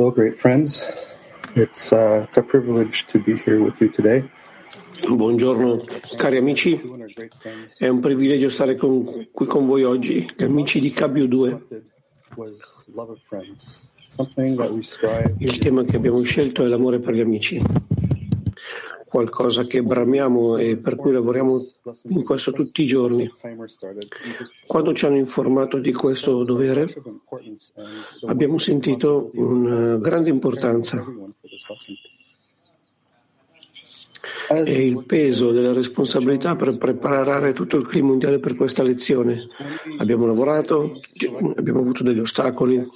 Hello, great friends. It's uh, it's a privilege to be here with you today. Buongiorno cari amici, è un privilegio stare con- qui con voi oggi, gli amici di KBU2. selected was love of friends, something that we strive Il tema che abbiamo scelto è l'amore per gli amici, qualcosa che bramiamo e per cui lavoriamo in questo tutti i giorni. Quando ci hanno informato di questo dovere, abbiamo sentito una grande importanza e il peso della responsabilità per preparare tutto il clima mondiale per questa lezione. Abbiamo lavorato, abbiamo avuto degli ostacoli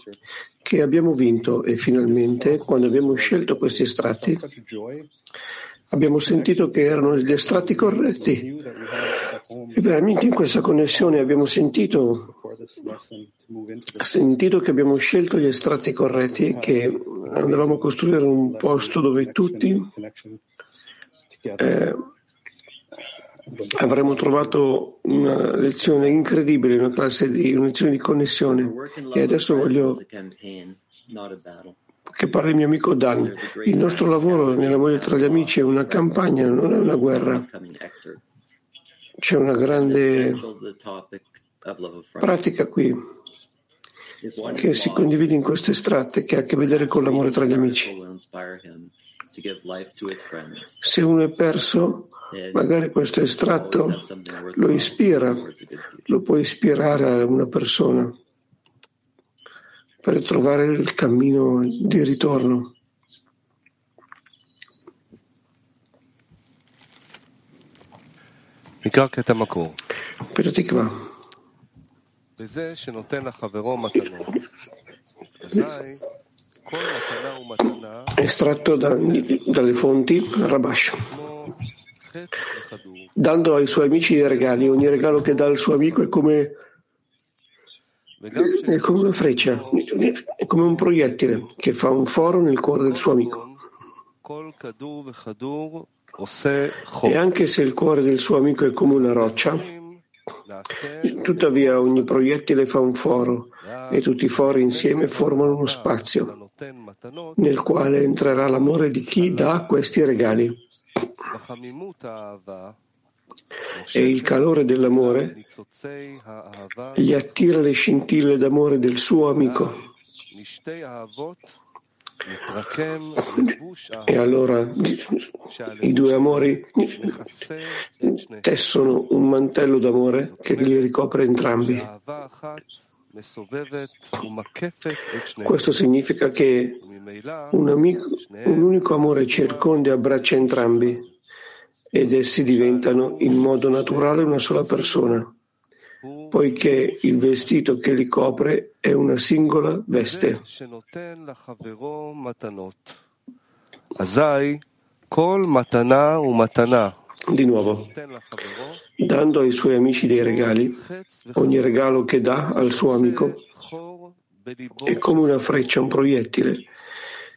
che abbiamo vinto e finalmente, quando abbiamo scelto questi estratti, abbiamo sentito che erano gli estratti corretti. E veramente in questa connessione abbiamo sentito, sentito che abbiamo scelto gli estratti corretti e che andavamo a costruire un posto dove tutti eh, avremmo trovato una lezione incredibile, una classe di, una lezione di connessione. E adesso voglio che parli il mio amico Dan. Il nostro lavoro nell'amore tra gli amici è una campagna, non è una guerra. C'è una grande pratica qui che si condivide in queste estratte che ha a che vedere con l'amore tra gli amici. Se uno è perso, magari questo estratto lo ispira, lo può ispirare a una persona per trovare il cammino di ritorno. Per Tikva. Estratto da, dalle fonti Rabash. Dando ai suoi amici i regali, ogni regalo che dà al suo amico è come è come una freccia, è come un proiettile che fa un foro nel cuore del suo amico. E anche se il cuore del suo amico è come una roccia, tuttavia ogni proiettile fa un foro e tutti i fori insieme formano uno spazio nel quale entrerà l'amore di chi dà questi regali e il calore dell'amore gli attira le scintille d'amore del suo amico. E allora i due amori tessono un mantello d'amore che li ricopre entrambi. Questo significa che un, amico, un unico amore circonda e abbraccia entrambi ed essi diventano in modo naturale una sola persona, poiché il vestito che li copre è una singola veste. Di nuovo, dando ai suoi amici dei regali, ogni regalo che dà al suo amico è come una freccia, un proiettile,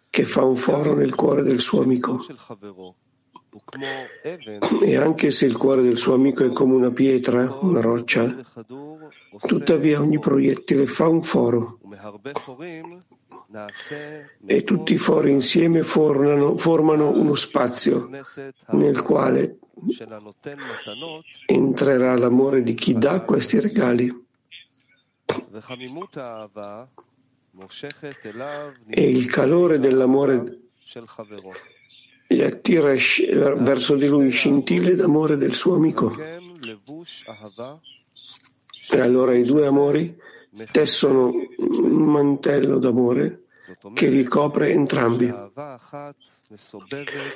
che fa un foro nel cuore del suo amico. E anche se il cuore del suo amico è come una pietra, una roccia, tuttavia ogni proiettile fa un foro. E tutti i fori insieme formano, formano uno spazio nel quale entrerà l'amore di chi dà questi regali. E il calore dell'amore gli attira verso di lui scintille d'amore del suo amico. E allora i due amori tessono un mantello d'amore che li copre entrambi.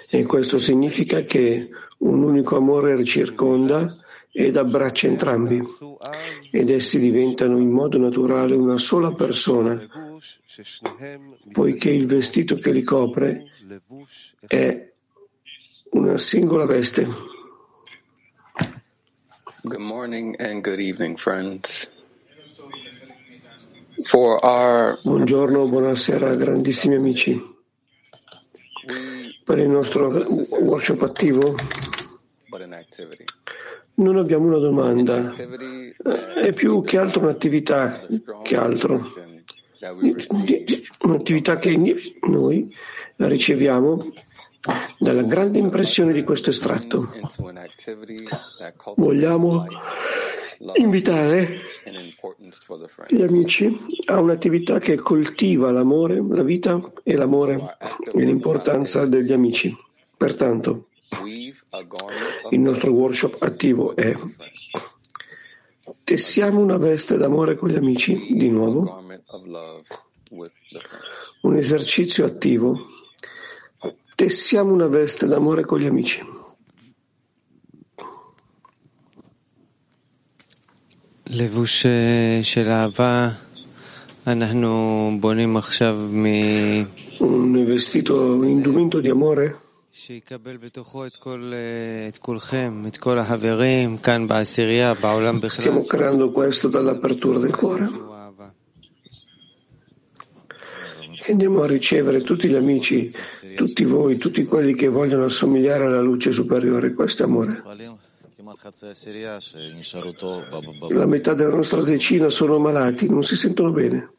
E questo significa che un unico amore circonda ed abbraccia entrambi, ed essi diventano in modo naturale una sola persona, poiché il vestito che li copre è una singola veste. Good morning and good evening, friends. For our Buongiorno, buonasera, grandissimi amici. Per il nostro workshop attivo non abbiamo una domanda, è più che altro un'attività che altro, un'attività che noi riceviamo dalla grande impressione di questo estratto. Vogliamo invitare gli amici a un'attività che coltiva l'amore, la vita e l'amore e l'importanza degli amici. Pertanto, il nostro workshop attivo è tessiamo una veste d'amore con gli amici, di nuovo, un esercizio attivo, tessiamo una veste d'amore con gli amici. לבוש של אהבה, אנחנו בונים עכשיו מ... Un vestito, un indumento di amore שיקבל בתוכו את כל, את כולכם, את כל החברים כאן בעשירייה, בעולם בכלל. Stiamo creando questo dall'apertura del cuore. Che andiamo a ricevere tutti gli amici, tutti voi, tutti quelli che vogliono assomigliare alla luce superiore. Questo è amore. La metà della nostra decina sono malati, non si sentono bene.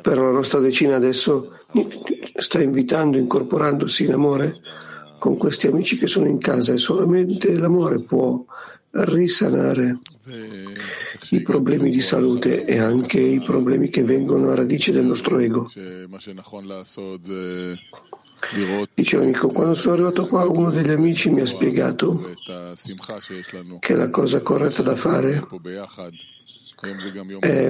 Però la nostra decina adesso sta invitando, incorporandosi in amore con questi amici che sono in casa e solamente l'amore può risanare i problemi di salute e anche i problemi che vengono a radice del nostro ego. Dice l'amico, quando sono arrivato qua uno degli amici mi ha spiegato che la cosa corretta da fare è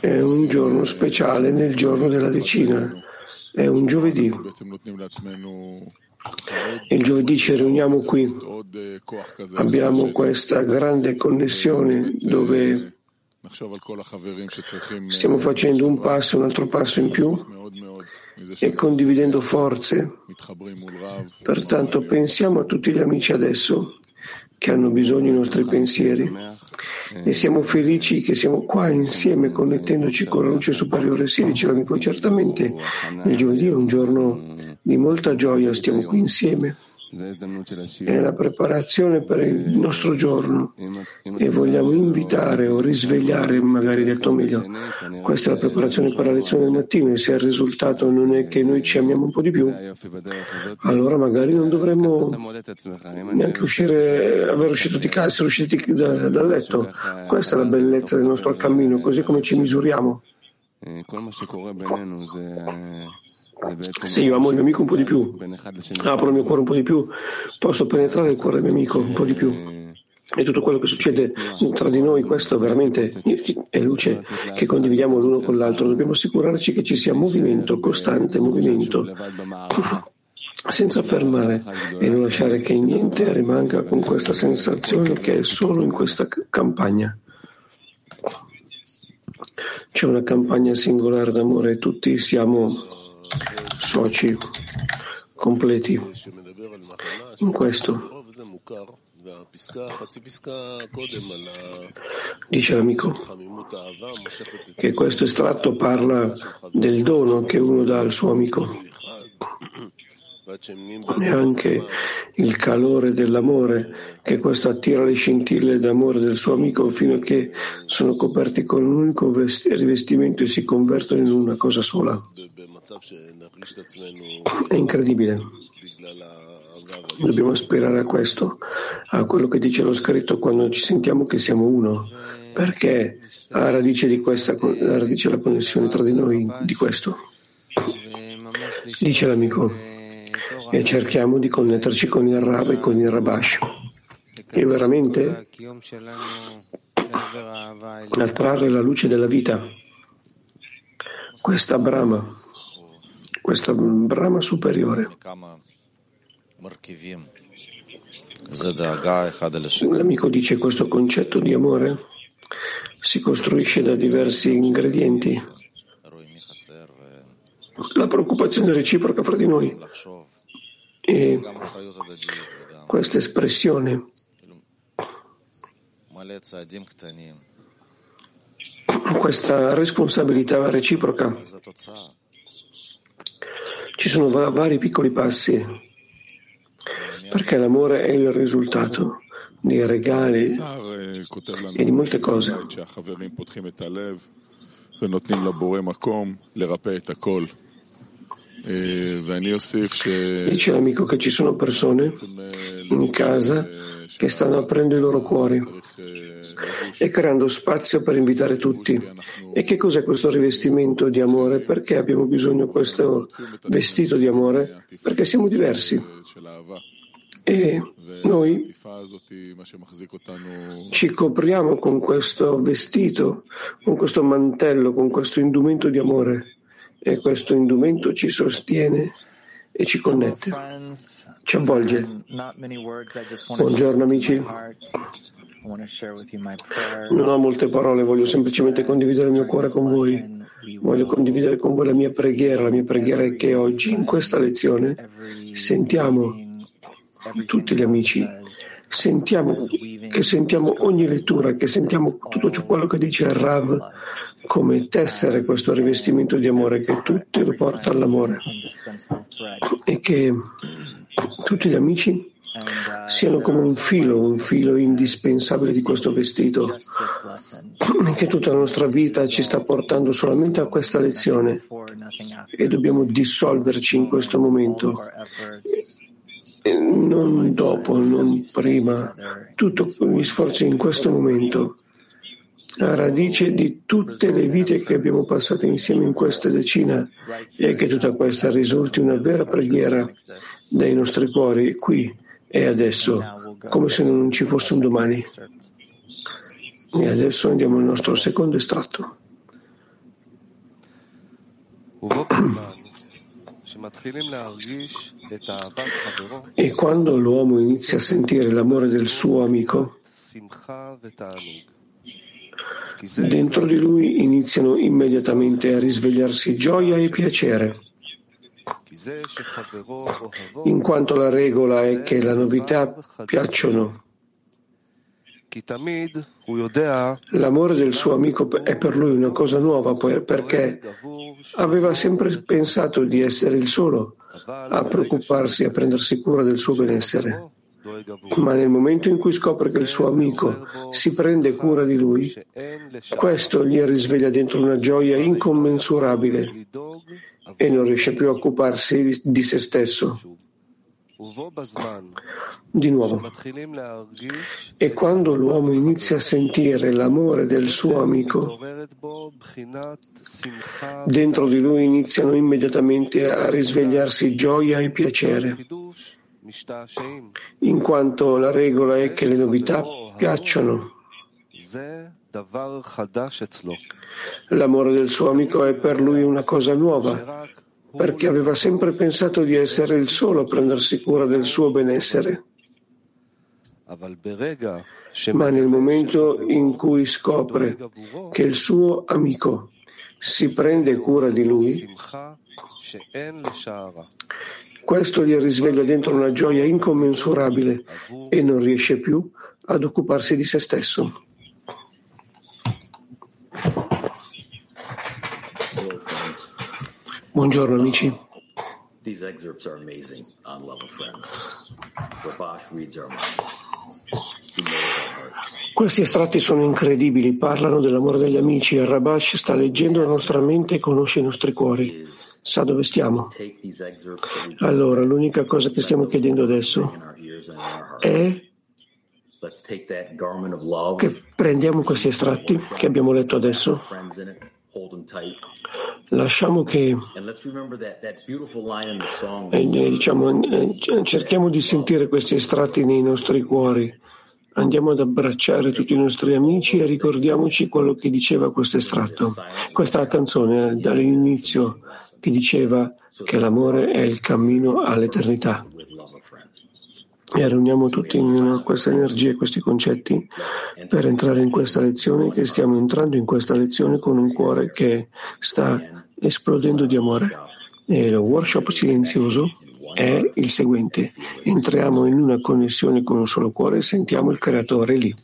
è un giorno speciale nel giorno della decina, è un giovedì. Il giovedì ci riuniamo qui, abbiamo questa grande connessione dove stiamo facendo un passo, un altro passo in più e condividendo forze. Pertanto pensiamo a tutti gli amici adesso che hanno bisogno dei nostri pensieri e siamo felici che siamo qua insieme connettendoci con la luce superiore. Sì, diceva amico, certamente il giovedì è un giorno di molta gioia, stiamo qui insieme. È la preparazione per il nostro giorno e vogliamo invitare o risvegliare, magari detto meglio, questa è la preparazione per la lezione del mattino e se il risultato non è che noi ci amiamo un po' di più, allora magari non dovremmo neanche uscire, aver uscito di casa, essere usciti da, dal letto. Questa è la bellezza del nostro cammino, così come ci misuriamo. Se io amo il mio amico un po' di più, apro il mio cuore un po' di più, posso penetrare il cuore del mio amico un po' di più. E tutto quello che succede tra di noi, questo veramente è luce che condividiamo l'uno con l'altro. Dobbiamo assicurarci che ci sia movimento, costante movimento, senza fermare e non lasciare che niente rimanga con questa sensazione che è solo in questa campagna. C'è una campagna singolare d'amore e tutti siamo soci completi in questo. Dice l'amico che questo estratto parla del dono che uno dà al suo amico e anche il calore dell'amore che questo attira le scintille d'amore del suo amico fino a che sono coperti con un unico rivestimento e si convertono in una cosa sola. È incredibile. Dobbiamo aspirare a questo, a quello che dice lo scritto quando ci sentiamo che siamo uno, perché alla radice di questa, alla radice della connessione tra di noi, di questo. Dice l'amico, e cerchiamo di connetterci con il Rab e con il Rabash. E veramente attrarre la luce della vita, questa Brahma, questa Brahma superiore. L'amico dice questo concetto di amore si costruisce da diversi ingredienti. La preoccupazione reciproca fra di noi e questa espressione questa responsabilità reciproca. Ci sono vari piccoli passi perché l'amore è il risultato dei regali e di molte cose. Dice l'amico che ci sono persone in casa che stanno aprendo i loro cuori e creando spazio per invitare tutti. E che cos'è questo rivestimento di amore? Perché abbiamo bisogno di questo vestito di amore? Perché siamo diversi. E noi ci copriamo con questo vestito, con questo mantello, con questo indumento di amore e questo indumento ci sostiene e ci connette, ci avvolge. Buongiorno amici. Non ho molte parole, voglio semplicemente condividere il mio cuore con voi. Voglio condividere con voi la mia preghiera. La mia preghiera è che oggi in questa lezione sentiamo tutti gli amici, sentiamo, che sentiamo ogni lettura, che sentiamo tutto quello che dice il Rav come tessere questo rivestimento di amore che tutti lo porta all'amore. E che tutti gli amici siano come un filo, un filo indispensabile di questo vestito, che tutta la nostra vita ci sta portando solamente a questa lezione. E dobbiamo dissolverci in questo momento non dopo, non prima, tutti gli sforzi in questo momento, la radice di tutte le vite che abbiamo passato insieme in questa decina e che tutta questa risulti una vera preghiera dai nostri cuori qui e adesso, come se non ci fosse un domani. E adesso andiamo al nostro secondo estratto. E quando l'uomo inizia a sentire l'amore del suo amico, dentro di lui iniziano immediatamente a risvegliarsi gioia e piacere, in quanto la regola è che la novità piacciono L'amore del suo amico è per lui una cosa nuova perché aveva sempre pensato di essere il solo a preoccuparsi a prendersi cura del suo benessere. Ma nel momento in cui scopre che il suo amico si prende cura di lui, questo gli risveglia dentro una gioia incommensurabile e non riesce più a occuparsi di se stesso. Di nuovo, e quando l'uomo inizia a sentire l'amore del suo amico, dentro di lui iniziano immediatamente a risvegliarsi gioia e piacere, in quanto la regola è che le novità piacciono. L'amore del suo amico è per lui una cosa nuova, perché aveva sempre pensato di essere il solo a prendersi cura del suo benessere. Ma nel momento in cui scopre che il suo amico si prende cura di lui, questo gli risveglia dentro una gioia incommensurabile e non riesce più ad occuparsi di se stesso. Our hearts. Questi estratti sono incredibili, parlano dell'amore degli amici Rabash sta leggendo la nostra mente e conosce i nostri cuori. Sa dove stiamo. Allora, l'unica cosa che stiamo chiedendo adesso è che prendiamo questi estratti che abbiamo letto adesso, lasciamo che eh, eh, diciamo, eh, cerchiamo di sentire questi estratti nei nostri cuori. Andiamo ad abbracciare tutti i nostri amici e ricordiamoci quello che diceva questo estratto. Questa canzone dall'inizio che diceva che l'amore è il cammino all'eternità. with love of friends. E riuniamo tutti in questa energia e questi concetti per entrare in questa lezione, che stiamo entrando in questa lezione con un cuore che sta esplodendo di amore. E il workshop silenzioso è il seguente. Entriamo in una connessione con un solo cuore e sentiamo il creatore lì.